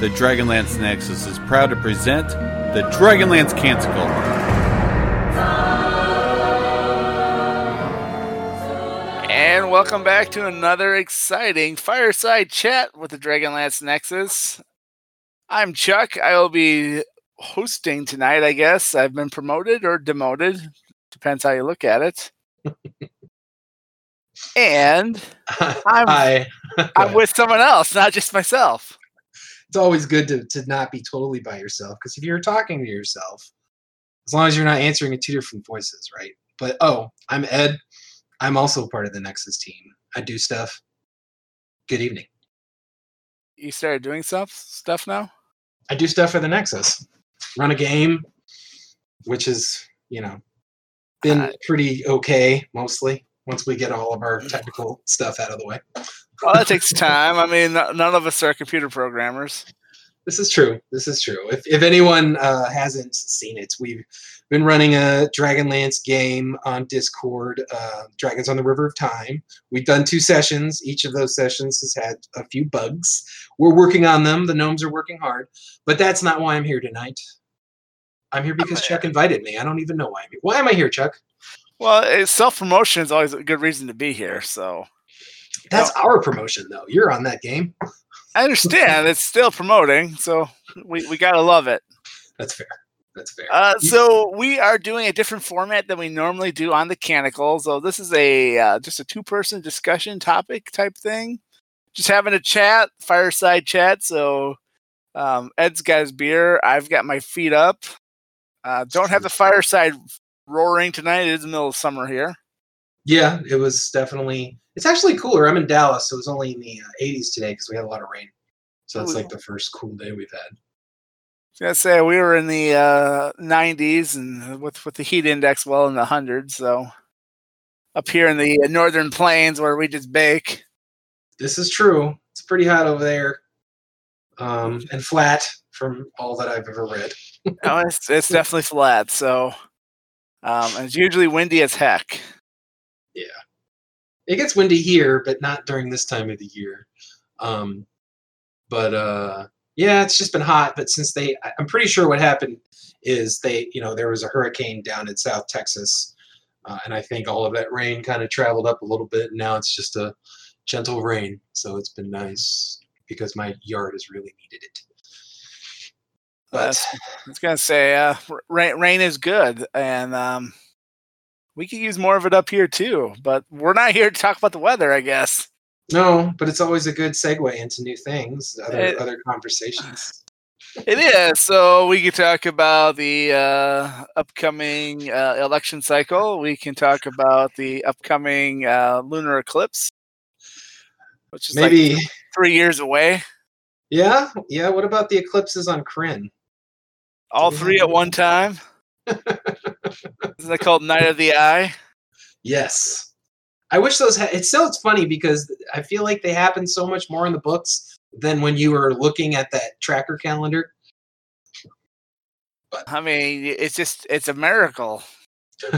the Dragonlance Nexus is proud to present the Dragonlance Canticle. And welcome back to another exciting fireside chat with the Dragonlance Nexus. I'm Chuck. I will be hosting tonight, I guess. I've been promoted or demoted, depends how you look at it. and I'm, Hi. I'm with someone else, not just myself. It's always good to, to not be totally by yourself because if you're talking to yourself, as long as you're not answering in two different voices, right? But oh, I'm Ed. I'm also part of the Nexus team. I do stuff. Good evening. You started doing stuff stuff now? I do stuff for the Nexus. Run a game, which is, you know, been Uh, pretty okay mostly once we get all of our technical stuff out of the way. Well, that takes time. I mean, none of us are computer programmers. This is true. This is true. If, if anyone uh, hasn't seen it, we've been running a Dragonlance game on Discord, uh, Dragons on the River of Time. We've done two sessions. Each of those sessions has had a few bugs. We're working on them. The gnomes are working hard. But that's not why I'm here tonight. I'm here because Chuck invited me. I don't even know why I'm here. Why am I here, Chuck? Well, self promotion is always a good reason to be here. So That's our promotion, though. You're on that game. I understand it's still promoting. So we, we got to love it. That's fair. That's fair. Uh, so we are doing a different format than we normally do on the Canticle. So this is a uh, just a two-person discussion topic type thing. Just having a chat, fireside chat. So um, Ed's got his beer. I've got my feet up. Uh, don't have the fireside roaring tonight. It is the middle of summer here. Yeah, it was definitely. It's actually cooler. I'm in Dallas, so it was only in the uh, 80s today because we had a lot of rain. So it's Ooh. like the first cool day we've had. I was say we were in the uh, 90s and with with the heat index well in the hundreds. So up here in the northern plains where we just bake. This is true. It's pretty hot over there, um, and flat from all that I've ever read. no, it's, it's definitely flat. So, um, it's usually windy as heck. Yeah, it gets windy here, but not during this time of the year. Um, but uh, yeah, it's just been hot. But since they, I'm pretty sure what happened is they, you know, there was a hurricane down in South Texas, uh, and I think all of that rain kind of traveled up a little bit. And now it's just a gentle rain, so it's been nice because my yard has really needed it. But That's- I was gonna say uh, rain, rain is good, and um, we could use more of it up here too. But we're not here to talk about the weather, I guess. no, but it's always a good segue into new things, other It- other conversations. It is. So we could talk about the uh, upcoming uh, election cycle. We can talk about the upcoming uh, lunar eclipse, which is Maybe. like three years away. Yeah, yeah. What about the eclipses on Krynn? All three at one time. Isn't that called Night of the Eye? Yes. I wish those. Ha- it's so it's funny because I feel like they happen so much more in the books than when you were looking at that tracker calendar. But. I mean, it's just it's a miracle.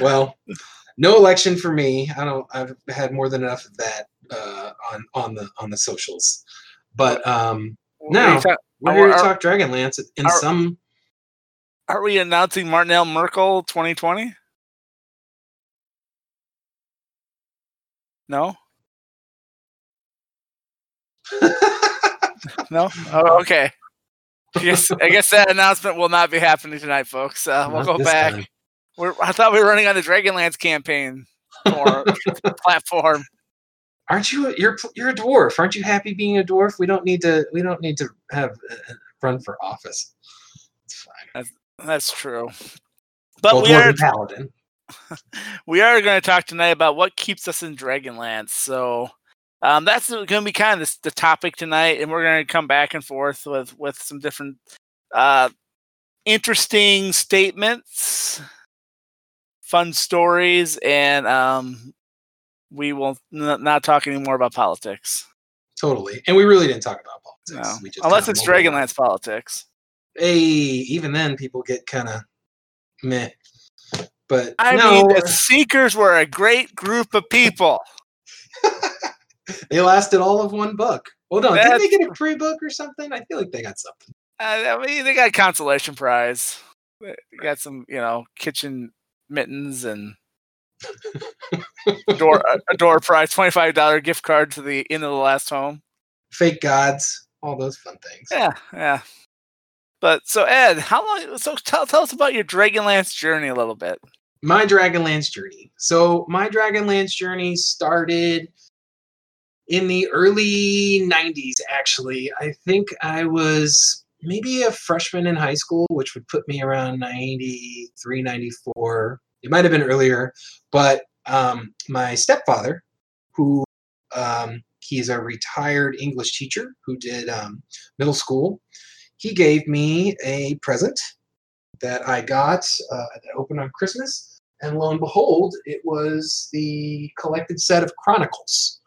well, no election for me. I don't. I've had more than enough of that uh, on on the on the socials. But um, What are you No. we're here to talk Dragonlance in some. Are we announcing Martinell Merkel 2020? No, no. Oh, okay. I guess, I guess that announcement will not be happening tonight, folks. Uh, we'll Not go back. We're, I thought we were running on the Dragonlance campaign for platform. Aren't you? You're you're a dwarf. Aren't you happy being a dwarf? We don't need to. We don't need to have uh, run for office. That's true. But Well, we are paladin. we are going to talk tonight about what keeps us in Dragonlance. So um, that's going to be kind of the, the topic tonight, and we're going to come back and forth with with some different uh, interesting statements, fun stories, and um, we will n- not talk anymore about politics. Totally. And we really didn't talk about politics. No. Unless it's. Dragonlance politics. Hey, even then people get kind of meh. But I no, mean, the Seekers were a great group of people. they lasted all of one book. Hold on, did they get a free book or something? I feel like they got something. Uh, I mean, they got a consolation prize. They got some, you know, kitchen mittens and door a- a door prize, twenty five dollar gift card to the Inn of the Last Home. Fake gods, all those fun things. Yeah, yeah. But so Ed, how long? So tell tell us about your Dragonlance journey a little bit. my Dragonlance journey. So my Dragonlance journey started in the early 90s actually. I think I was maybe a freshman in high school, which would put me around 93, 94. It might have been earlier, but um, my stepfather, who um, he's a retired English teacher who did um, middle school, he gave me a present that I got uh, that opened on Christmas and lo and behold, it was the collected set of Chronicles.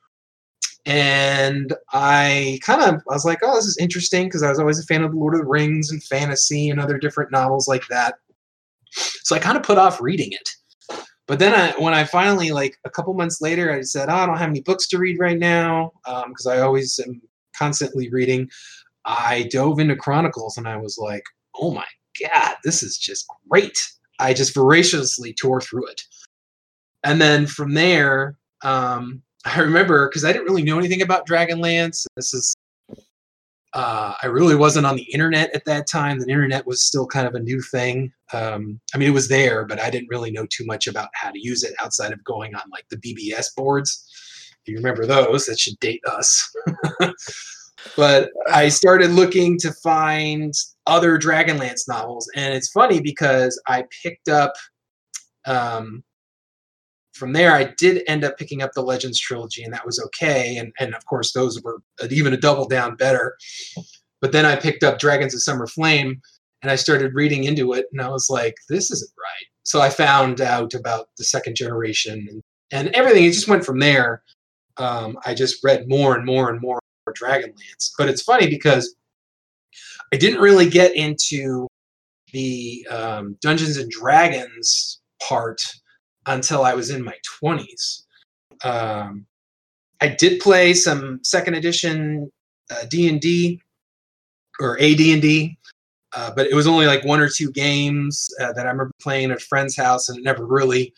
And I kind of I was like, oh, this is interesting because I was always a fan of the Lord of the Rings and fantasy and other different novels like that. So I kind of put off reading it. But then I, when I finally, like a couple months later, I said, oh, I don't have any books to read right now because I always am constantly reading. I dove into Chronicles and I was like, oh my God, this is just great. I just voraciously tore through it. And then from there, um, I remember because I didn't really know anything about Dragonlance. This is, uh, I really wasn't on the internet at that time. The internet was still kind of a new thing. Um, I mean, it was there, but I didn't really know too much about how to use it outside of going on like the BBS boards. If you remember those, that should date us. but I started looking to find other Dragonlance novels, and it's funny because I picked up. Um, from there, I did end up picking up the Legends trilogy, and that was okay. And and of course, those were even a double down better. But then I picked up Dragons of Summer Flame, and I started reading into it, and I was like, this isn't right. So I found out about the second generation and, and everything. It just went from there. Um, I just read more and more and more Dragonlance. But it's funny because I didn't really get into the um, Dungeons and Dragons part until I was in my 20s. Um, I did play some second edition uh, D&D or AD&D, uh, but it was only like one or two games uh, that I remember playing at a friend's house, and it never really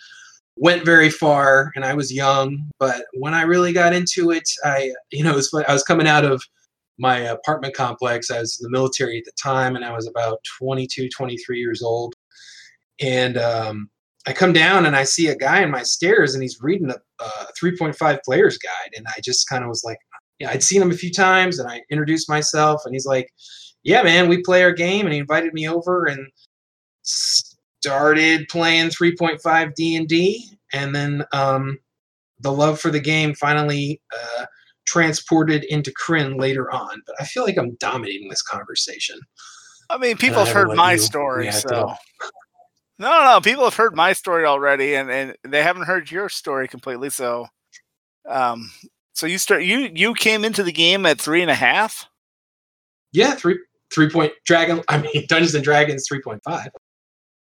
went very far. And I was young, but when I really got into it, I, you know, was, I was coming out of my apartment complex. I was in the military at the time, and I was about 22, 23 years old. And um, I come down and I see a guy in my stairs, and he's reading a, a 3.5 player's guide. And I just kind of was like, yeah, I'd seen him a few times, and I introduced myself, and he's like, yeah, man, we play our game, and he invited me over and started playing 3.5 D&D, and then um, the love for the game finally uh, transported into Krynn later on. But I feel like I'm dominating this conversation. I mean, people have heard my story, so all. no, no, no. People have heard my story already, and and they haven't heard your story completely. So, um, so you start you you came into the game at three and a half. Yeah, three three point dragon. I mean, Dungeons and Dragons 3.5.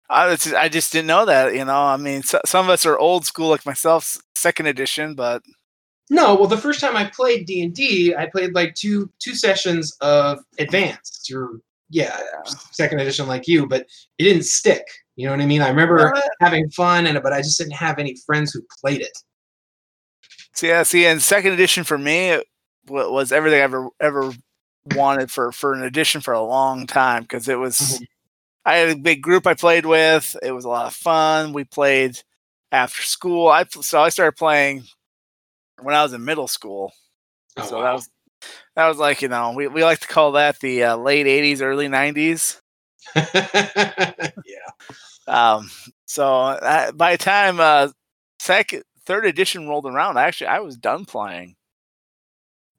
I, it's- I just didn't know that. You know, I mean, so, some of us are old school like myself, second edition, but No, well, the first time I played D and D, I played like two two sessions of advanced or yeah, second edition like you, but it didn't stick. You know what I mean? I remember having fun and but I just didn't have any friends who played it. See, yeah, see, and second edition for me it was everything I ever ever wanted for for an edition for a long time because it was. Mhm. I had a big group I played with. It was a lot of fun. We played after school. I so I started playing when I was in middle school. Oh, so wow. that was that was like you know we we like to call that the uh, late '80s, early '90s. yeah. Um, so uh, by the time uh, second, third edition rolled around, actually I was done playing.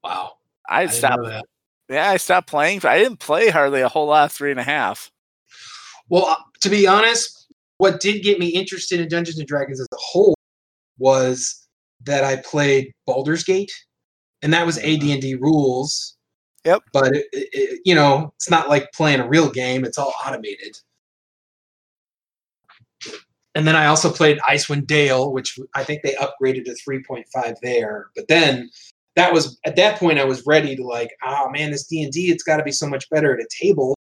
Wow. I I stopped. Yeah, I stopped playing. I didn't play hardly a whole lot of three and a half. Well, uh, to be honest, what did get me interested in Dungeons and Dragons as a whole was that I played Baldur's Gate, and that was AD&D rules. Yep. But it- it- you know, it's not like playing a real game; it's all automated. And then I also played Icewind Dale, which I think they upgraded to 3.5 there. But then that was at that point I was ready to like, oh man, this D and D, it's got to be so much better at a table.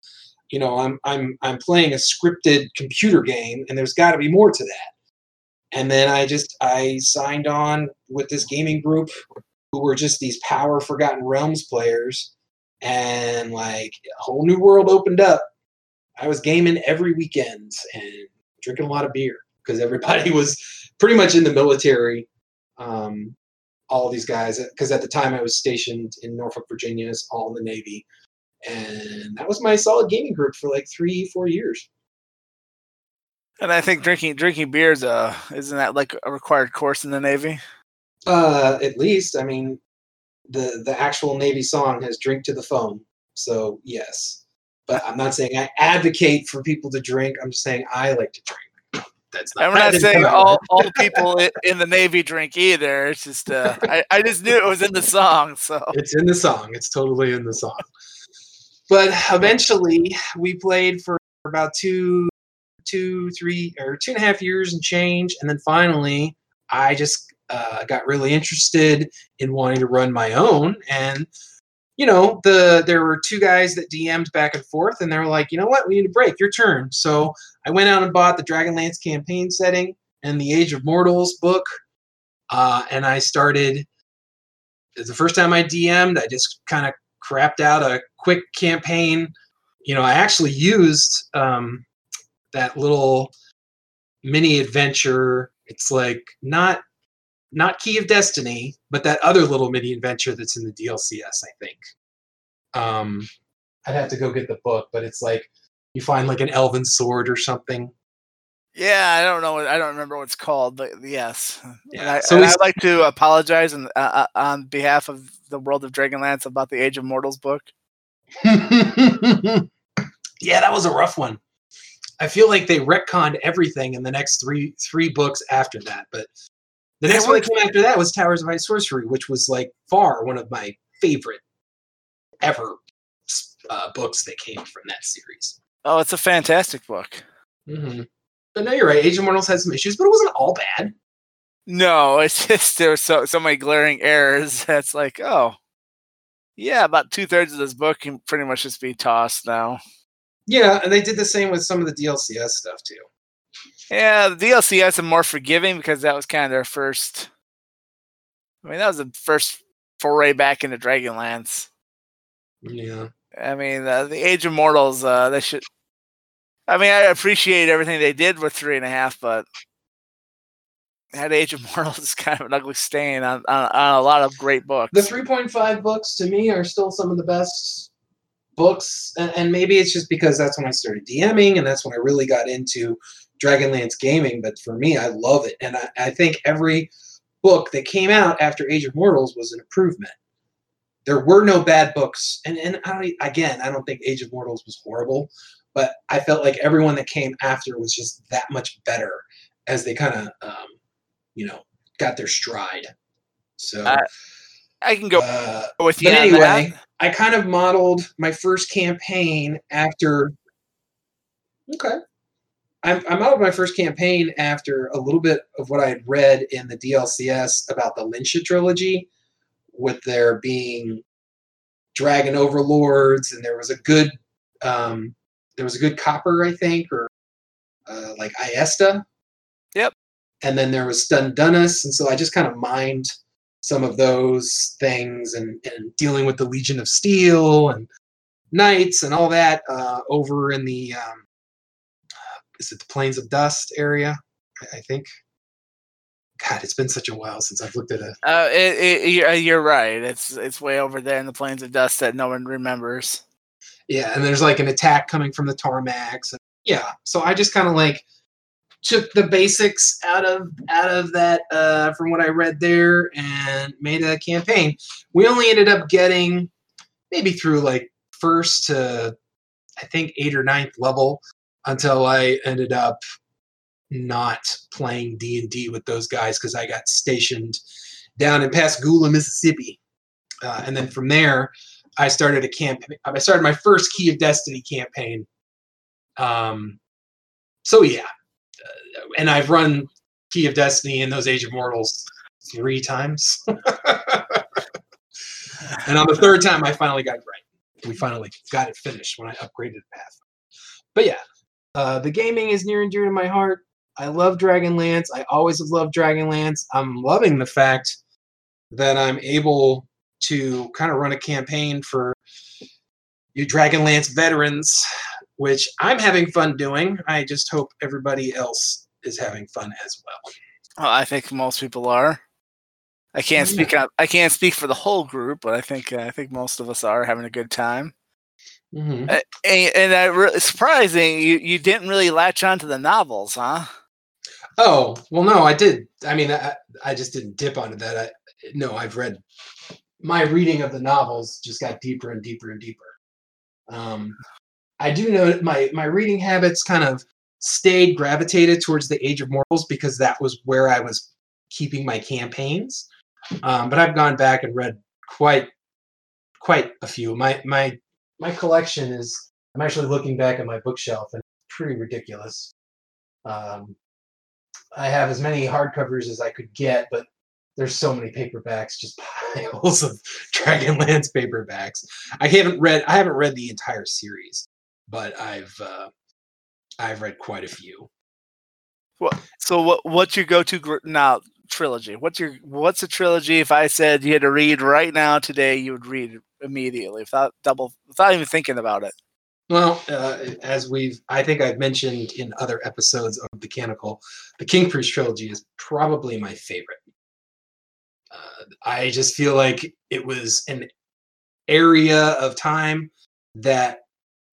You know, I'm I'm I'm playing a scripted computer game, and there's got to be more to that. And then I just I signed on with this gaming group who were just these power Forgotten Realms players, and like a whole new world opened up. I was gaming every weekend and drinking a lot of beer because everybody was pretty much in the military. Um, all these guys, because at the time I was stationed in Norfolk, Virginia, all in the Navy, and that was my solid gaming group for like three, four years. And I think drinking drinking beers, uh, isn't that like a required course in the Navy? Uh, at least, I mean, the the actual Navy song has "Drink to the Foam," so yes. But I'm not saying I advocate for people to drink. I'm just saying I like to drink. That's not. I'm not saying all, all people in the Navy drink either. It's just uh, I I just knew it was in the song, so it's in the song. It's totally in the song. But eventually, we played for about two, two, three, or two and a half years and change, and then finally, I just uh, got really interested in wanting to run my own. And you know the there were two guys that dm'd back and forth and they were like you know what? We need a break. Your turn. So i went out and bought the dragonlance campaign setting and the age of mortals book uh, and i started the first time i dm'd i just kind of crapped out a quick campaign you know i actually used um, that little mini adventure it's like not not Key of Destiny, but that other little mini adventure that's in the DLCS, I think. Um, I'd have to go get the book, but it's like you find like an elven sword or something. Yeah, I don't know. I don't remember what it's called, but yes. Yeah. I, so I'd like to apologize on, uh, uh, on behalf of the World of Dragonlance about the Age of Mortals book. yeah, that was a rough one. I feel like they retconned everything in the next three three books after that, but the next one that came after that was Towers of High Sorcery, which was like far one of my favorite ever uh, books that came from that series. Oh, it's a fantastic book. Mm-hmm. But no, you're right. Age of Mortals had some issues, but it wasn't all bad. No, it's just there were so so many glaring errors. That's like, oh, yeah, about two thirds of this book can pretty much just be tossed now. Yeah, and they did the same with some of the DLCS stuff too. Yeah, the DLCS are more forgiving because that was kind of their first. I mean, that was the first foray back into Dragonlance. Yeah. I mean, uh, the Age of Mortals, uh, they should. I mean, I appreciate everything they did with three and a half, but that Age of Mortals is kind of an ugly stain on, on, on a lot of great books. The 3.5 books to me are still some of the best books, and, and maybe it's just because that's when I started DMing, and that's when I really got into Dragonlance Gaming, but for me, I love it, and I, I think every book that came out after Age of Mortals was an improvement. There were no bad books, and and I again, I don't think Age of Mortals was horrible, but I felt like everyone that came after was just that much better as they kind of, um, you know, got their stride. So. Uh, I can go uh, with you. But anyway, I kind of modeled my first campaign after. Okay. I'm, I'm out of my first campaign after a little bit of what I had read in the DLCS about the Linsha trilogy, with there being dragon overlords, and there was a good, um, there was a good copper, I think, or uh, like Iyesta. Yep. And then there was Stun Dunus, and so I just kind of mined some of those things and, and dealing with the Legion of Steel and knights and all that uh, over in the um, is it the Plains of Dust area? I, I think. God, it's been such a while since I've looked at it. Uh, it, it, you're right. It's it's way over there in the Plains of Dust that no one remembers. Yeah, and there's like an attack coming from the Tarmaks. And, yeah, so I just kind of like took the basics out of out of that uh, from what I read there and made a campaign. We only ended up getting maybe through like first to I think eight or ninth level until I ended up not playing D and D with those guys because I got stationed down in Pascagoula, Mississippi, uh, and then from there I started a campaign. I started my first Key of Destiny campaign. Um, so yeah, and I've run Key of Destiny and those Age of Mortals three times. and on the third time, I finally got it right. We finally got it finished when I upgraded the Path. But yeah, uh, the gaming is near and dear to my heart. I love Dragonlance. I always have loved Dragonlance. I'm loving the fact that I'm able to kind of run a campaign for you Dragonlance veterans, which I'm having fun doing. I just hope everybody else is having fun as well. Well, I think most people are. I can't Yeah. speak. Up, I can't speak for the whole group, but I think I think most of us are having a good time. hmm Uh, And, and I re- surprising you you didn't really latch onto the novels, huh? Oh well, no, I did. I mean, I, I just didn't dip onto that. I, no, I've read my reading of the novels just got deeper and deeper and deeper. Um, I do know that my my reading habits kind of stayed gravitated towards the Age of Mortals because that was where I was keeping my campaigns. Um, but I've gone back and read quite quite a few. My my my collection is. I'm actually looking back at my bookshelf and it's pretty ridiculous. Um, I have as many hardcovers as I could get, but there's so many paperbacks, just piles of Dragonlance paperbacks. I haven't read I haven't read the entire series, but I've uh, I've read quite a few. Well, So what what's your go to gr- now trilogy? What's your what's a trilogy? If I said you had to read right now today, you would read immediately without double without even thinking about it. Well, uh, as we've I think I've mentioned in other episodes of the Canticle, the King Priest trilogy is probably my favorite. Uh, I just feel like it was an area of time that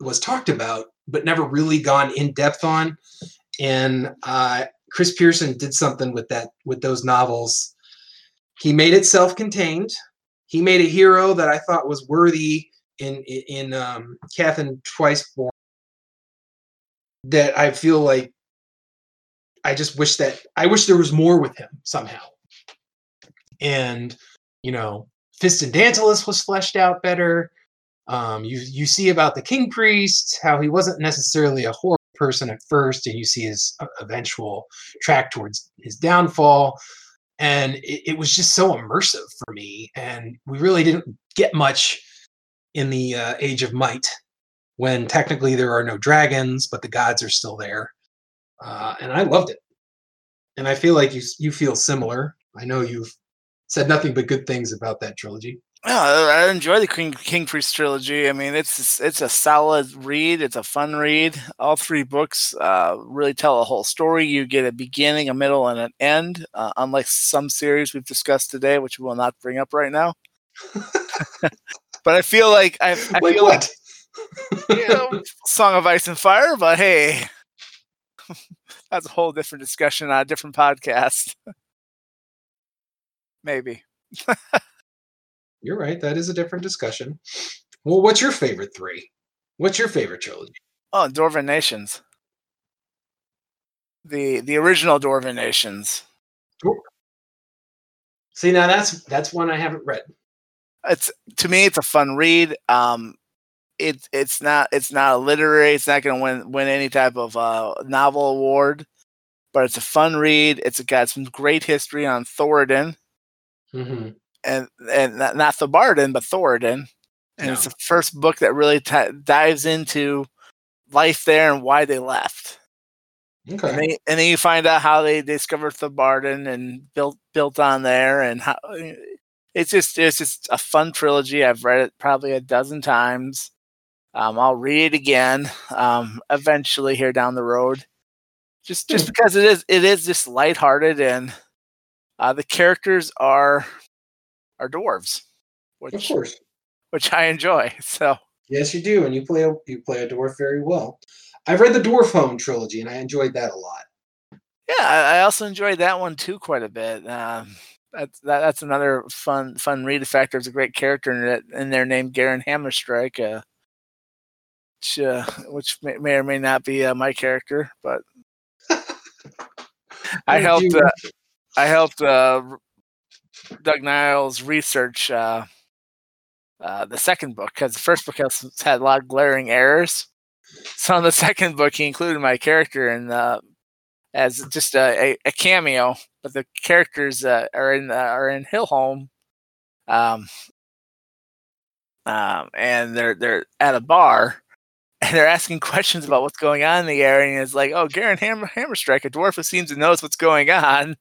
was talked about but never really gone in depth on. And uh, Chris Pierson did something with that with those novels. He made it self-contained. He made a hero that i thought was worthy in in, um, Catherine Twiceborn that i feel like i just wish that i wish there was more with him somehow. And you know Fistandantilus was fleshed out better um, you you see about the king priest how he wasn't necessarily a horrible person at first and you see his uh, eventual track towards his downfall. And it, it was just so immersive for me and we really didn't get much in the uh, age of might when technically there are no dragons but the gods are still there. Uh, and i loved it. And i feel like you you feel similar. I know you've said nothing but good things about that trilogy Yeah, I enjoy the King King Priest trilogy. I mean, it's it's a solid read. It's a fun read. All three books uh, really tell a whole story. You get a beginning, a middle, and an end. Uh, unlike some series we've discussed today, which we will not bring up right now. but I feel like I, I feel like you know, Song of Ice and Fire. But hey, that's a whole different discussion on a different podcast. Maybe. You're right that is a different discussion well what's your favorite three what's your favorite trilogy Oh, Dwarven Nations. The the original Dwarven Nations. see now that's that's one i haven't read It's to me, it's a fun read. Um, it's it's not it's not a literary. It's not going to win win any type of uh, novel award, but it's a fun read. It's got some great history on Thoradin hmm and and not, not Thorbardin, but Thoradin. And it's the first book that really ti dives into life there and why they left. okay and then, and then you find out how they discovered Thorbardin and built built on there, and how it's just it's just a fun trilogy. I've read it probably a dozen times. Um, I'll read it again um, eventually here down the road, just just Hmm. because it is it is just lighthearted and uh, the characters are are dwarves, of which course which I enjoy. So Yes, you do, and you play a you play a dwarf very well. I've read the Dwarf Home trilogy, and I enjoyed that a lot. Yeah, I, I also enjoyed that one too quite a bit. Um, that's that, that's another fun fun read. Fact there's a great character in it in there named Garen Hammerstrike, uh, which uh, which may, may or may not be uh, my character, but I helped uh, I helped uh, Doug Niles research uh, uh, the second book because the first book has had a lot of glaring errors. So in the second book, he included my character in uh, as just a, a, a cameo, but the characters uh, are in uh, are in Hillhome, um, um, and they're they're at a bar, and they're asking questions about what's going on in the area, and it's like, oh, Garen Hammer Hammerstrike, a dwarf who seems to knows what's going on,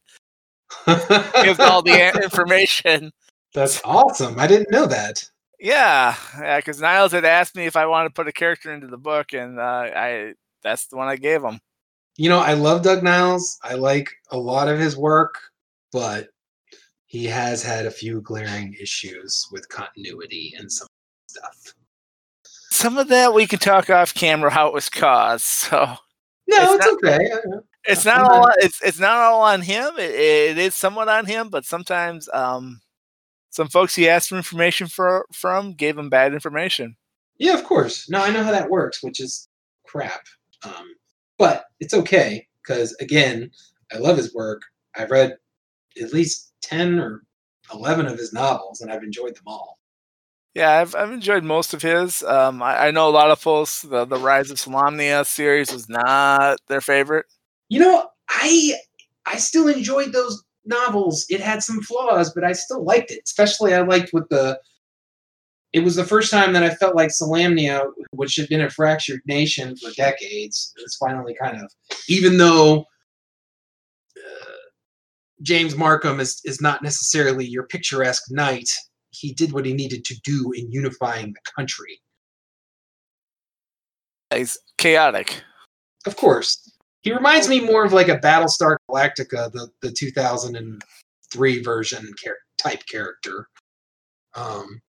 gives all the information. That's awesome. I didn't know that. Yeah, yeah, because Niles had asked me if I wanted to put a character into the book, and uh, I that's the one I gave him. You know, I love Doug Niles. I like a lot of his work, but he has had a few glaring issues with continuity and some stuff. Some of that we can talk off camera how it was caused. So No, It's it's, okay. It's not all it's it's not all on him. It, it is somewhat on him, but sometimes um, some folks he asked for information for, from gave him bad information. Yeah, of course. No, I know how that works, which is crap. Um, but it's okay because again, I love his work. I've read at least ten or eleven of his novels, and I've enjoyed them all. Yeah, I've I've enjoyed most of his. Um, I, I know a lot of folks the the Rise of Solamnia series was not their favorite. You know, I I still enjoyed those novels. It had some flaws, but I still liked it. Especially, I liked what the. It was the first time that I felt like Solamnia, which had been a fractured nation for decades, was finally kind of, even though uh, Jaymes Markham is is not necessarily your picturesque knight, he did what he needed to do in unifying the country. He's chaotic. Of course. He reminds me more of like a Battlestar Galactica, the, the 2003 version char- type character. Um,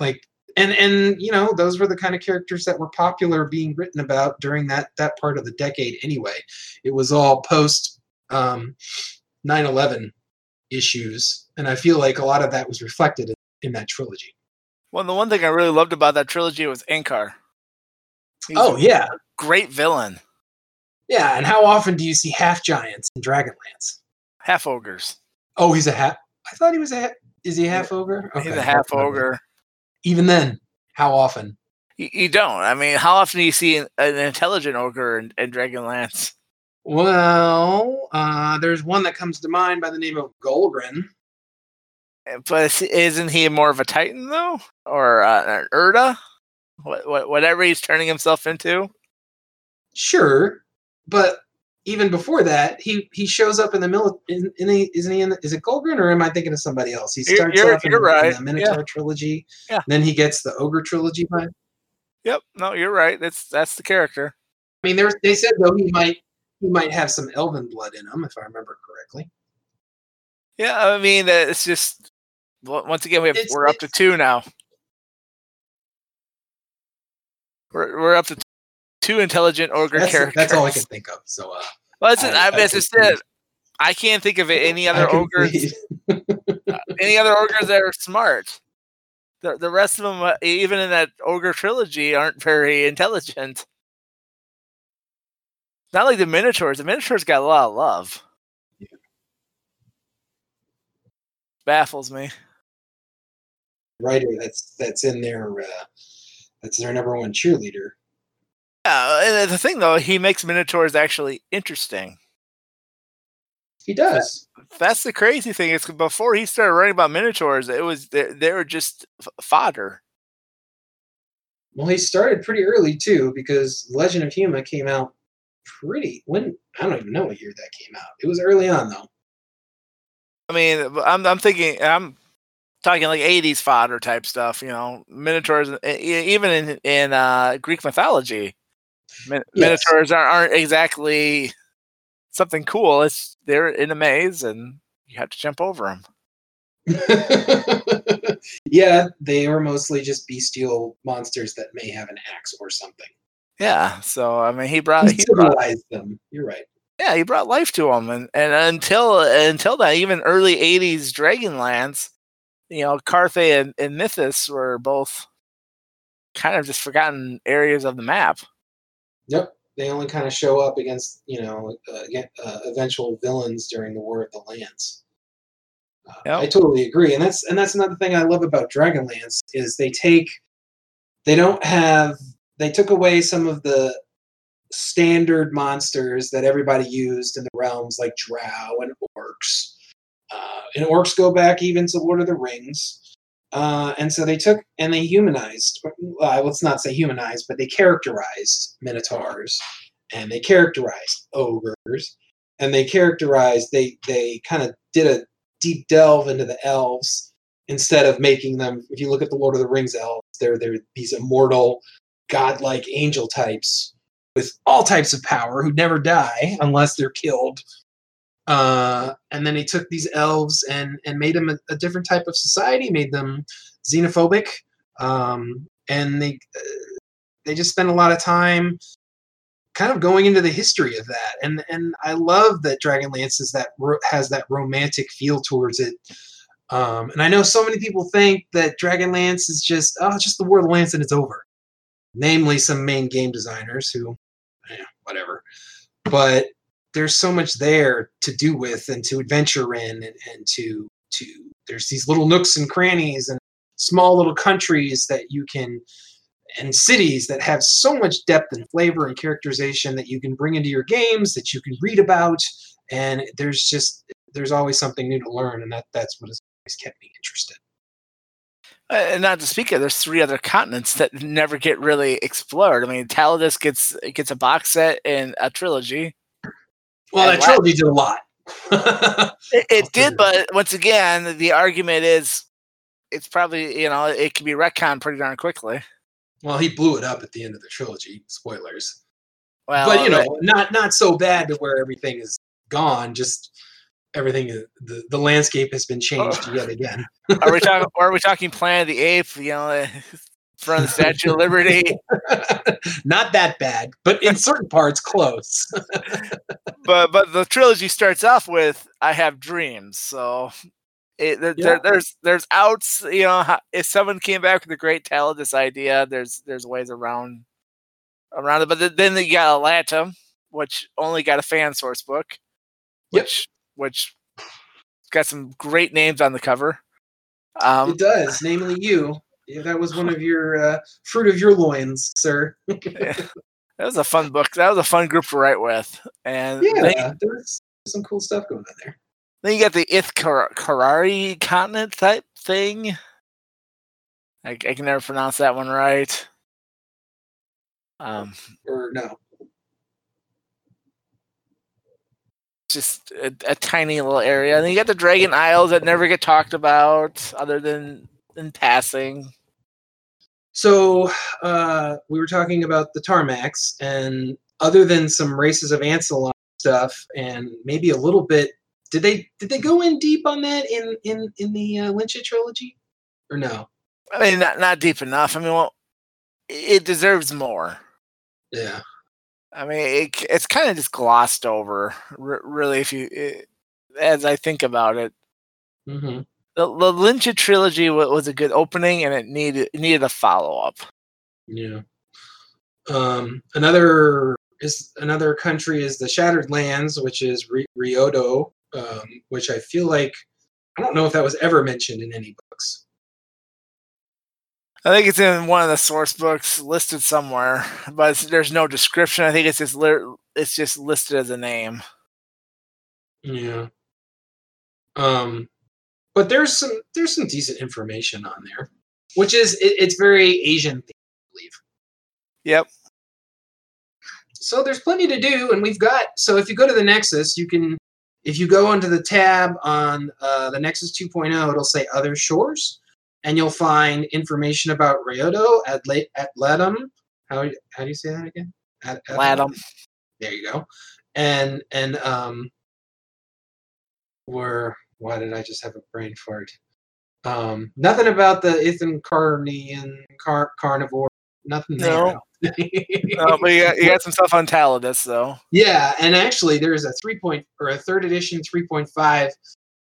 like, and and you know those were the kind of characters that were popular being written about during that that part of the decade. Anyway, it was all post um, 9/11 issues, and I feel like a lot of that was reflected in, in that trilogy. Well, the one thing I really loved about that trilogy was Ankhar. He's Oh yeah, great villain. Yeah. And how often do you see half giants in Dragonlance? Half ogres. Oh, he's a half. I thought he was a. Ha- is he a half ogre? He's a half ogre. Even then, how often? You, you don't. I mean, how often do you see an, an intelligent ogre in, in Dragonlance? Well, uh, there's one that comes to mind by the name of Golgren. But is- isn't he more of a Titan though, or uh, an Irda? What, what, whatever he's turning himself into. Sure, but even before that, he he shows up in the military. In, in the, isn't he in? Is it Golgren or am I thinking of somebody else? He starts you're- off in, you're the- in the Minotaur trilogy. Yeah. Then he gets the Ogre trilogy. Yep. No, you're right. That's that's the character. I mean, they said though he might he might have some Elven blood in him, if I remember correctly. Yeah. I mean, it's just once again we have It's- we're up to two now. We're we're up to two intelligent ogre That's, characters. that's all I can think of. So uh, Well, that's it. I- I, I I concede. said, I can't think of any other ogres. concede. Any other ogres that are smart. The the rest of them, uh, even in that ogre trilogy, aren't very intelligent. Not like the minotaurs. The minotaurs got a lot of love. Yeah. Baffles me. writer that's that's in their uh, that's their number one cheerleader. Yeah, and the thing though, he makes minotaurs actually interesting. He does. That's the crazy thing. Is before he started writing about minotaurs, it was they, they were just f- fodder. Well, he started pretty early too because Legend of Huma came out pretty when I don't even know what year that came out. It was early on though. I mean, I'm I'm thinking I'm talking like 80s fodder type stuff. You know, minotaurs, even in in uh, Greek mythology, min- Yes. minotaurs aren't, exactly something cool. It's they're in a maze and you have to jump over them. yeah, they were mostly just bestial monsters that may have an axe or something. Yeah, so I mean, he brought He he brought them. You're right. yeah he brought life to them, and and until until that, even early 80s Dragonlance, you know, Carthay and, and Mithas were both kind of just forgotten areas of the map. Yep. They only kind of show up against you know uh, uh, eventual villains during the War of the Lance. Uh, Yep. I totally agree, and that's and that's another thing I love about Dragonlance is they take they don't have they took away some of the standard monsters that everybody used in the realms like drow and orcs. Uh, and orcs go back even to Lord of the Rings. Uh, and so they took and they humanized. Uh, let's not say humanized, but they characterized minotaurs, and they characterized ogres, and they characterized. They they kind of did a deep delve into the elves instead of making them. If you look at the Lord of the Rings elves, they're they're these immortal, godlike angel types with all types of power who never die unless they're killed. Uh, and then he took these elves and and made them a, a different type of society, made them xenophobic, um, and they uh, they just spent a lot of time kind of going into the history of that. And and I love that Dragonlance is that has that romantic feel towards it. Um, and I know so many people think that Dragonlance is just oh, just the War of Lance and it's over. Namely, some main game designers who, eh, whatever. But there's so much there to do with and to adventure in and, and to to there's these little nooks and crannies and small little countries that you can and cities that have so much depth and flavor and characterization that you can bring into your games that you can read about and there's just there's always something new to learn and that that's what has always kept me interested Uh, And not to speak of, there's three other continents that never get really explored. I mean, Taladas gets gets a box set and a trilogy. Well that trilogy did a lot It, it did, but once again, the argument is it's probably you know it can be retconned pretty darn quickly. well he blew it up at the end of the trilogy spoilers Well, but you uh, know, not not so bad to where everything is gone. Just everything, is- the the landscape has been changed yet again. are we talking? Are we talking Planet of the Apes? You know, front of the Statue of Liberty. not that bad, but in certain parts, close. but but the trilogy starts off with "I have dreams," so it, there, Yeah. there, there's there's outs. You know, if someone came back with a great talent, this idea, there's there's ways around around it. But then you got Adlatum, which only got a fan source book, Yep. which which got some great names on the cover. Um, it does, namely you. Yeah, that was one of your uh, fruit of your loins, sir. that was a fun book. That was a fun group to write with, and Yeah, there's some cool stuff going on there. then you got the Ithkarari continent type thing. I, I can never pronounce that one right. Um, Or no, just a, a tiny little area. And then you got the Dragon Isles that never get talked about, other than in passing. So uh, we were talking about the Tarmaks, and other than some races of Ansalon stuff, and maybe a little bit, did they did they go in deep on that in in in the uh, Linsha trilogy, or no? I mean, not not deep enough. I mean, well, it deserves more. Yeah, I mean, it, it's kind of just glossed over, r- really. If you, it, as I think about it, hmm the, the Linsha trilogy wa- was a good opening, and it needed it needed a follow up. yeah. Um, another is another country is the Shattered Lands, which is Ri- Ryodo, um, which I feel like I don't know if that was ever mentioned in any books. I think it's in one of the source books listed somewhere, but it's, there's no description. I think it's just li- it's just listed as a name. Yeah. Um, but there's some there's some decent information on there, which is it, it's very Asian, I believe. Yep. So there's plenty to do, and we've got. So if you go to the Nexus, you can. If you go onto the tab on uh, the Nexus 2.0, it'll say Other Shores, and you'll find information about Ryodo at La- at Latham. How how do you say that again? At. There you go. And and um, were why did I just have a brain fart? Um, nothing about the Ithan Carnian car, carnivore. Nothing there. No. But you got, you got some stuff on Taladas, though. Yeah, and actually, there's a three point or a third edition 3.5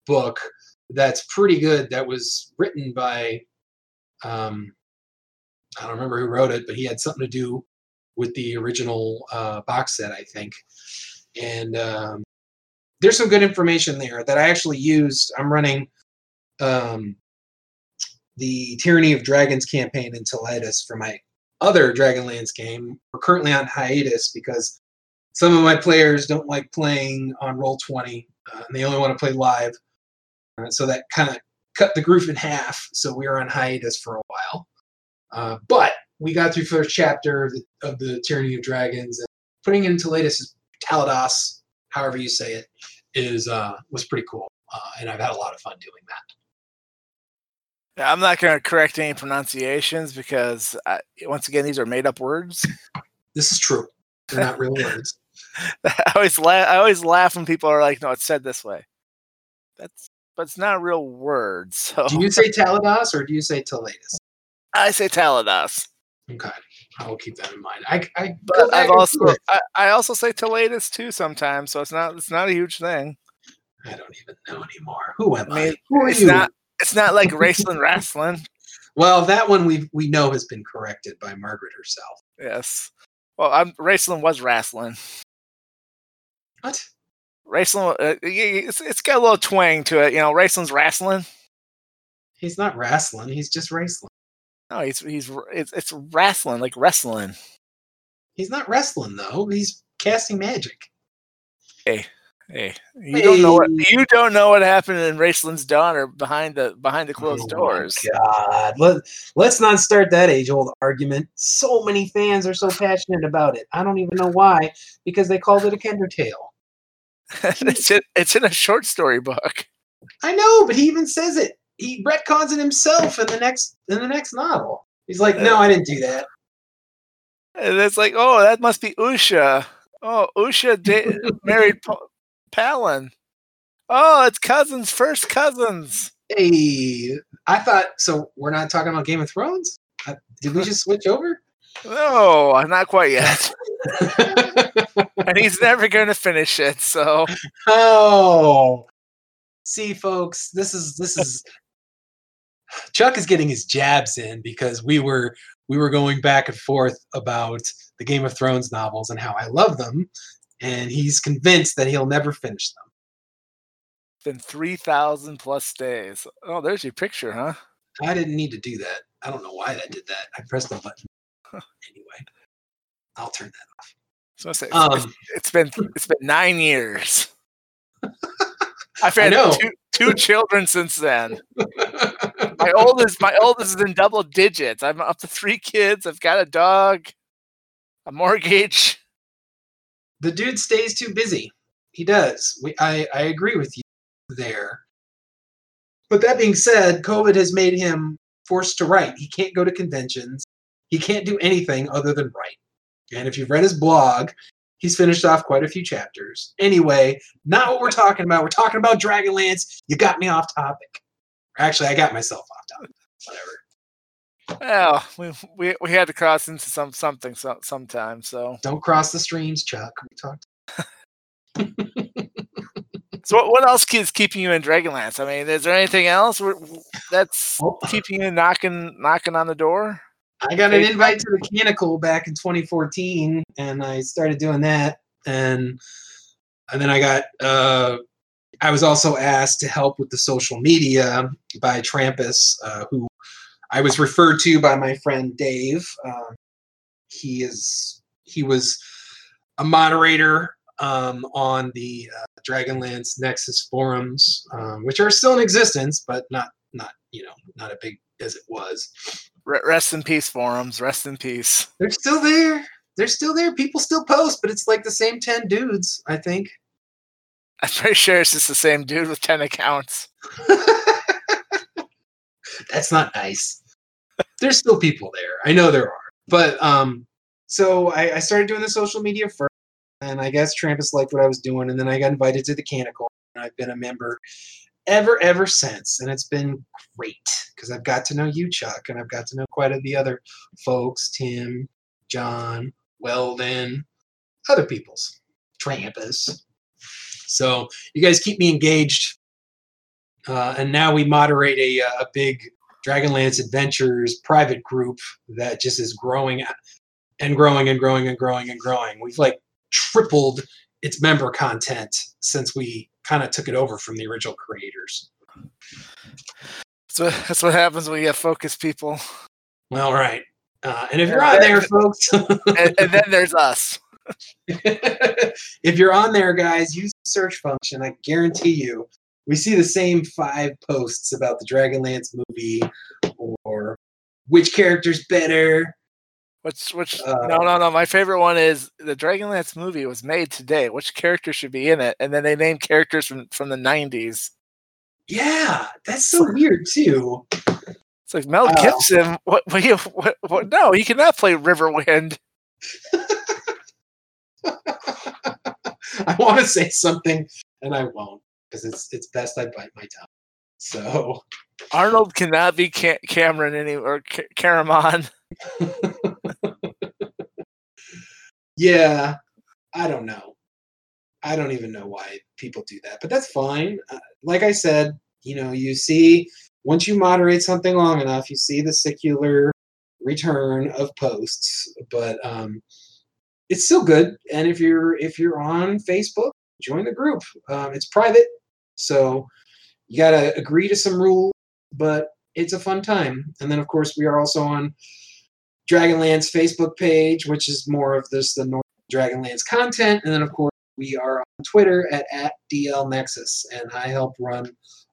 book that's pretty good. That was written by, um, I don't remember who wrote it, but he had something to do with the original uh, box set, I think. And um, there's some good information there that I actually used. I'm running um, the Tyranny of Dragons campaign in Taladas for my other Dragonlance game. We're currently on hiatus because some of my players don't like playing on roll 20 uh, and they only want to play live uh, so that kind of cut the group in half, so we were on hiatus for a while. Uh, but we got through first chapter of the, of the Tyranny of Dragons, and putting it into latest Taladas, however you say it, is uh, was pretty cool, uh, and I've had a lot of fun doing that. Yeah, I'm not going to correct any pronunciations because I, once again, these are made up words. This is true; they're not real words. I always laugh. I always laugh when people are like, "No, it's said this way." That's but it's not real words. So Do you say Talados or do you say Talatus? I say Talados, Okay, I will keep that in mind. I, I but I've also. I, I also say Talatus too sometimes. So it's not it's not a huge thing. I don't even know anymore. Who am I I? mean, Who are It's you? not it's not like wrestling wrestling. Well, that one we we know has been corrected by Margaret herself. Yes. Well, I'm wrestling was wrestling. What? Wrestling, uh, it's, it's got a little twang to it. You know, wrestling's wrestling. He's not wrestling. He's just wrestling. No, he's he's it's it's wrestling like wrestling. He's not wrestling though. He's casting magic. Hey, hey, you don't know what Hey. you don't know what happened in dawn or behind the behind the closed Oh doors. God, Let, let's not start that age-old argument. So many fans are so passionate about it. I don't even know why, because they called it a Kender tale. it's in, it's in a short story book. I know, but he even says it. He retcons it himself in the next in the next novel. He's like, no, I didn't do that. And it's like, oh, that must be Usha. Oh, Usha da- married Pa- Palin. Oh, it's cousins, first cousins. Hey, I thought so. We're not talking about Game of Thrones. Uh, did we just switch over? No, not quite yet. and he's never going to finish it. So oh, see, folks, this is this is Chuck is getting his jabs in because we were we were going back and forth about the Game of Thrones novels and how I love them, and he's convinced that he'll never finish them. been three thousand plus days. Oh, there's your picture, huh? I didn't need to do that. I don't know why I did that. I pressed the button. Anyway, I'll turn that off. So I say, Um, it's been it's been nine years. I've I had two, two children since then. My oldest, my oldest is in double digits. I'm up to three kids. I've got a dog, a mortgage. the dude stays too busy. He does. We, I, I agree with you there. But that being said, COVID has made him forced to write. He can't go to conventions. He can't do anything other than write. And if you've read his blog, he's finished off quite a few chapters. Anyway, not what we're talking about. We're talking about Dragonlance. You got me off topic. Actually, I got myself off topic. Whatever. Well, we, we we had to cross into some something so, sometime. So Don't cross the streams, Chuck. We talked. so what, what else is keeping you in Dragonlance? I mean, is there anything else that's Oh. keeping you knocking knocking on the door? I got an invite to the Canticle back in 2014, and I started doing that, and and then I got uh, I was also asked to help with the social media by Trampas, uh, who I was referred to by my friend Dave. Um, he is he was a moderator um, on the uh, Dragonlance Nexus forums, um, which are still in existence, but not not you know not as big as it was. Rest in peace, forums. Rest in peace. They're still there. They're still there. People still post, but it's like the same 10 dudes, I think. I'm pretty sure it's just the same dude with ten accounts. That's not nice. There's still people there. I know there are. But um so I, I started doing the social media first, and I guess Trampas liked what I was doing, and then I got invited to the Canticle, and I've been a member ever, ever since. And it's been great because I've got to know you, Chuck, and I've got to know quite a the other folks, Tim, John, Weldon, other people's, Trampas. So you guys keep me engaged. Uh, and now we moderate a, uh, a big Dragonlance Adventures private group that just is growing and growing and growing and growing and growing. We've like tripled its member content since we kind of took it over from the original creators. So that's what happens when you have focused people. Well, right. Uh, and if you're on there, folks, and, and then there's us. if you're on there, guys, use the search function. I guarantee you, we see the same five posts about the Dragonlance movie or which character's better. Which which Uh, no no no. My favorite one is the Dragonlance movie was made today. Which character should be in it? And then they name characters from from the nineties. Yeah, that's so weird too. It's like Mel Oh. Gibson. What, what, you- what, what? No, he cannot play Riverwind. I want to say something and I won't because it's it's best I bite my tongue. So Arnold cannot be Ca- Cameron any or Ca- Caramon. yeah, I don't know. I don't even know why people do that, but that's fine. Uh, like I said, you know, you see once you moderate something long enough, you see the secular return of posts, but um, it's still good. And if you're if you're on Facebook, join the group. Um, it's private, so you gotta agree to some rules, but it's a fun time. And then of course we are also on Dragonlance Facebook page, which is more of this the North Dragonlance content, and then of course we are on Twitter at, at DL Nexus, and I help run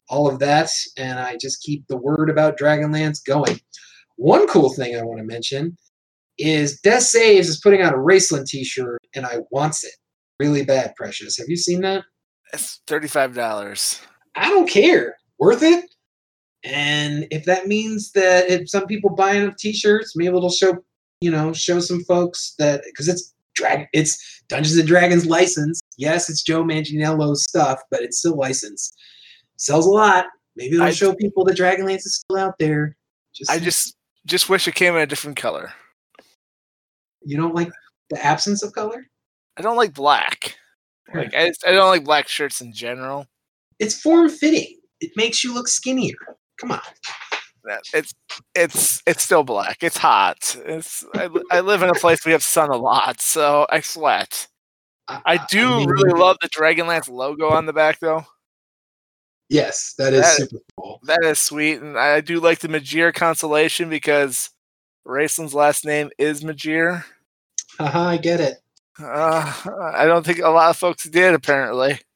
all of that, and I just keep the word about Dragonlance going. One cool thing I want to mention is Death Saves is putting out a Raistlin T-shirt, and I wants it really bad. Precious, have you seen that? It's thirty five dollars. I don't care. Worth it. And if that means that if some people buy enough T-shirts, maybe it'll show, you know, show some folks that because it's drag, it's Dungeons and Dragons license. Yes, it's Joe Manganiello's stuff, but it's still licensed. Sells a lot. Maybe it'll I- show people that Dragonlance is still out there. Just I just just wish it came in a different color. You don't like the absence of color. I don't like black. Like I, just- I don't like black shirts in general. It's form fitting. It makes you look skinnier. Come on. It's it's it's still black. It's hot. It's I, I live in a place we have sun a lot, so I sweat. I do mean, really love the Dragonlance logo on the back though. Yes, that is That- super cool. That is sweet, and I do like the Majere constellation because Raistlin's last name is Majere. Haha, I get it. Uh, I don't think a lot of folks did apparently.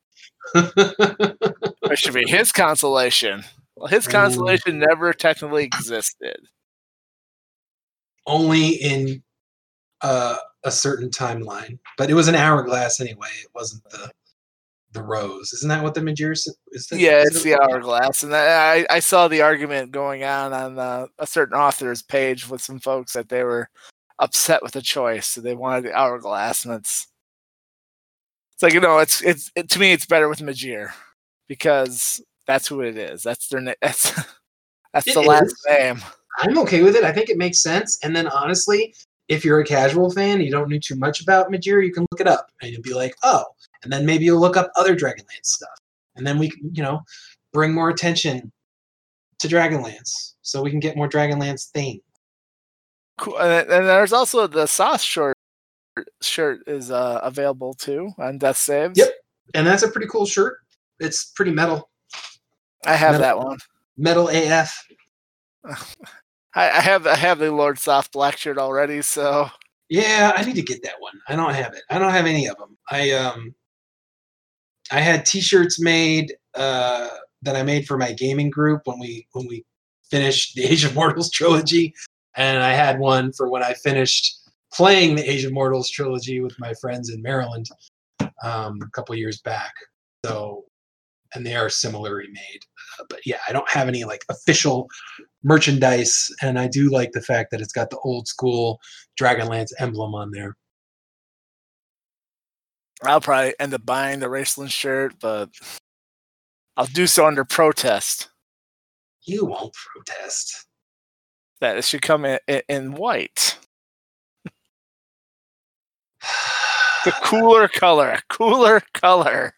It should be his consolation. Well, his Ooh. constellation never technically existed. only in uh, a certain timeline, but it was an hourglass anyway. It wasn't the the rose. Isn't that what the Majere is? Yeah, it's it- the hourglass, and I I saw the argument going on on uh, a certain author's page with some folks that they were upset with the choice, so they wanted the hourglass, and it's it's like you know, it's it's it, to me, it's better with Majere because that's who it is. That's their name. That's that's It the last name. I'm okay with it. I think it makes sense. And then honestly, if you're a casual fan, you don't know too much about Majere, you can look it up and you'll be like, oh. And then maybe you'll look up other Dragonlance stuff, and then we can, you know, bring more attention to Dragonlance, so we can get more Dragonlance theme. Cool. And, and there's also the sauce short shirt is uh, available too on Death Saves. Yep. And that's a pretty cool shirt. It's pretty metal, I have Metal- that one. metal AF. I, I have I have the Lord Soth black shirt already, so Yeah, I need to get that one. I don't have it. I don't have any of them. I um I had t-shirts made uh that I made for my gaming group when we when we finished the Age of Mortals trilogy and I had one for when I finished playing the Age of Mortals trilogy with my friends in Maryland um a couple years back. So and they are similarly made. Uh, but yeah, I don't have any like official merchandise and I do like the fact that it's got the old school Dragonlance emblem on there. I'll probably end up buying the Raistlin shirt, but I'll do so under protest You won't protest. That it should come in, in, in white. The cooler color, cooler color.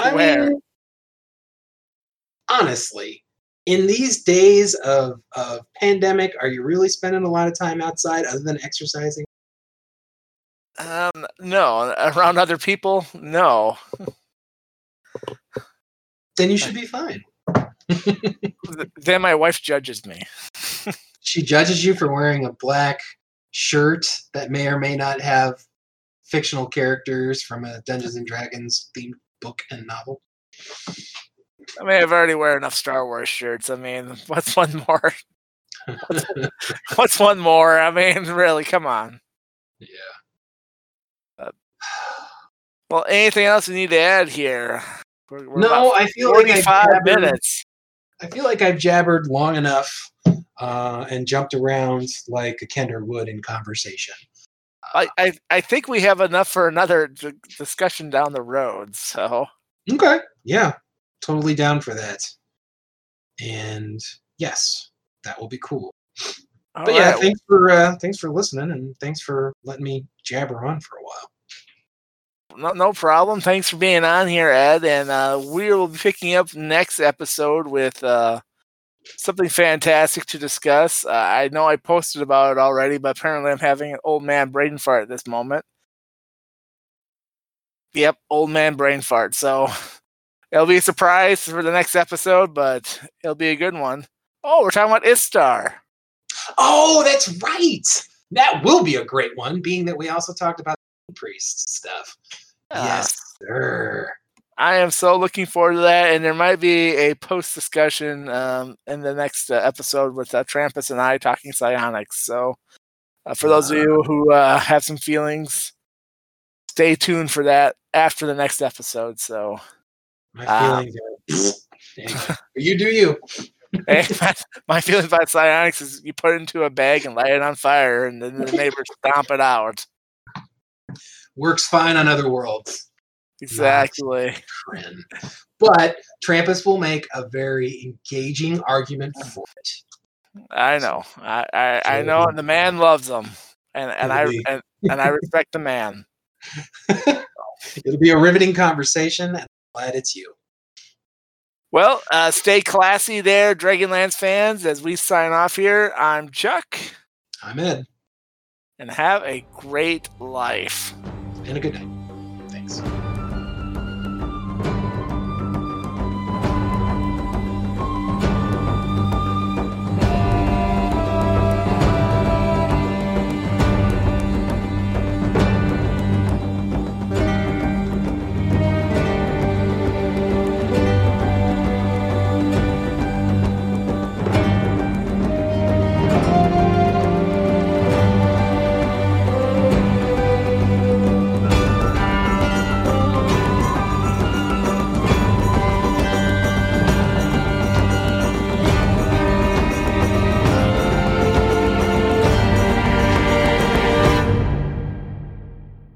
I wear. mean, honestly, in these days of, of pandemic, are you really spending a lot of time outside other than exercising? Um, no, around other people, no. Then you should be fine. Th- Then my wife judges me. She judges you for wearing a black shirt that may or may not have fictional characters from a Dungeons and Dragons themed book and novel. I mean, I've already wear enough Star Wars shirts. I mean, what's one more? what's one more? I mean, really, come on. Yeah. Well, anything else you need to add here? We're, we're no, I feel like I've 45 minutes. I feel like I've jabbered long enough uh, and jumped around like a Kender would in conversation. I, I, I think we have enough for another d- discussion down the road. So, Okay. Yeah. Totally down for that. And yes, that will be cool. all but yeah, right. thanks for uh, thanks for listening and thanks for letting me jabber on for a while. No, no problem. Thanks for being on here, Ed. And uh, we will be picking up next episode with uh, something fantastic to discuss. Uh, I know I posted about it already, but apparently I'm having an old man brain fart at this moment. Yep, old man brain fart. So it'll be a surprise for the next episode, but it'll be a good one. Oh, we're talking about Istar. Oh, that's right. That will be a great one, being that we also talked about priest stuff. Uh, yes, sir. I am so looking forward to that, and there might be a post discussion um, in the next uh, episode with uh, Trampas and I talking psionics. So, uh, for those of you who uh, have some feelings, stay tuned for that after the next episode. So, My Ah. feelings are. You do you. hey, my, my feelings about psionics is you put it into a bag and light it on fire, and then the neighbors stomp it out. Works fine on other worlds. Exactly. But Trampas will make a very engaging argument for it. I know. I, I, I know, and the man loves them, and and I and, and I respect the man. It'll be a riveting conversation, and I'm glad it's you. Well, uh, stay classy there, Dragonlance fans. As we sign off here, I'm Chuck, I'm Ed, and have a great life. and a good night.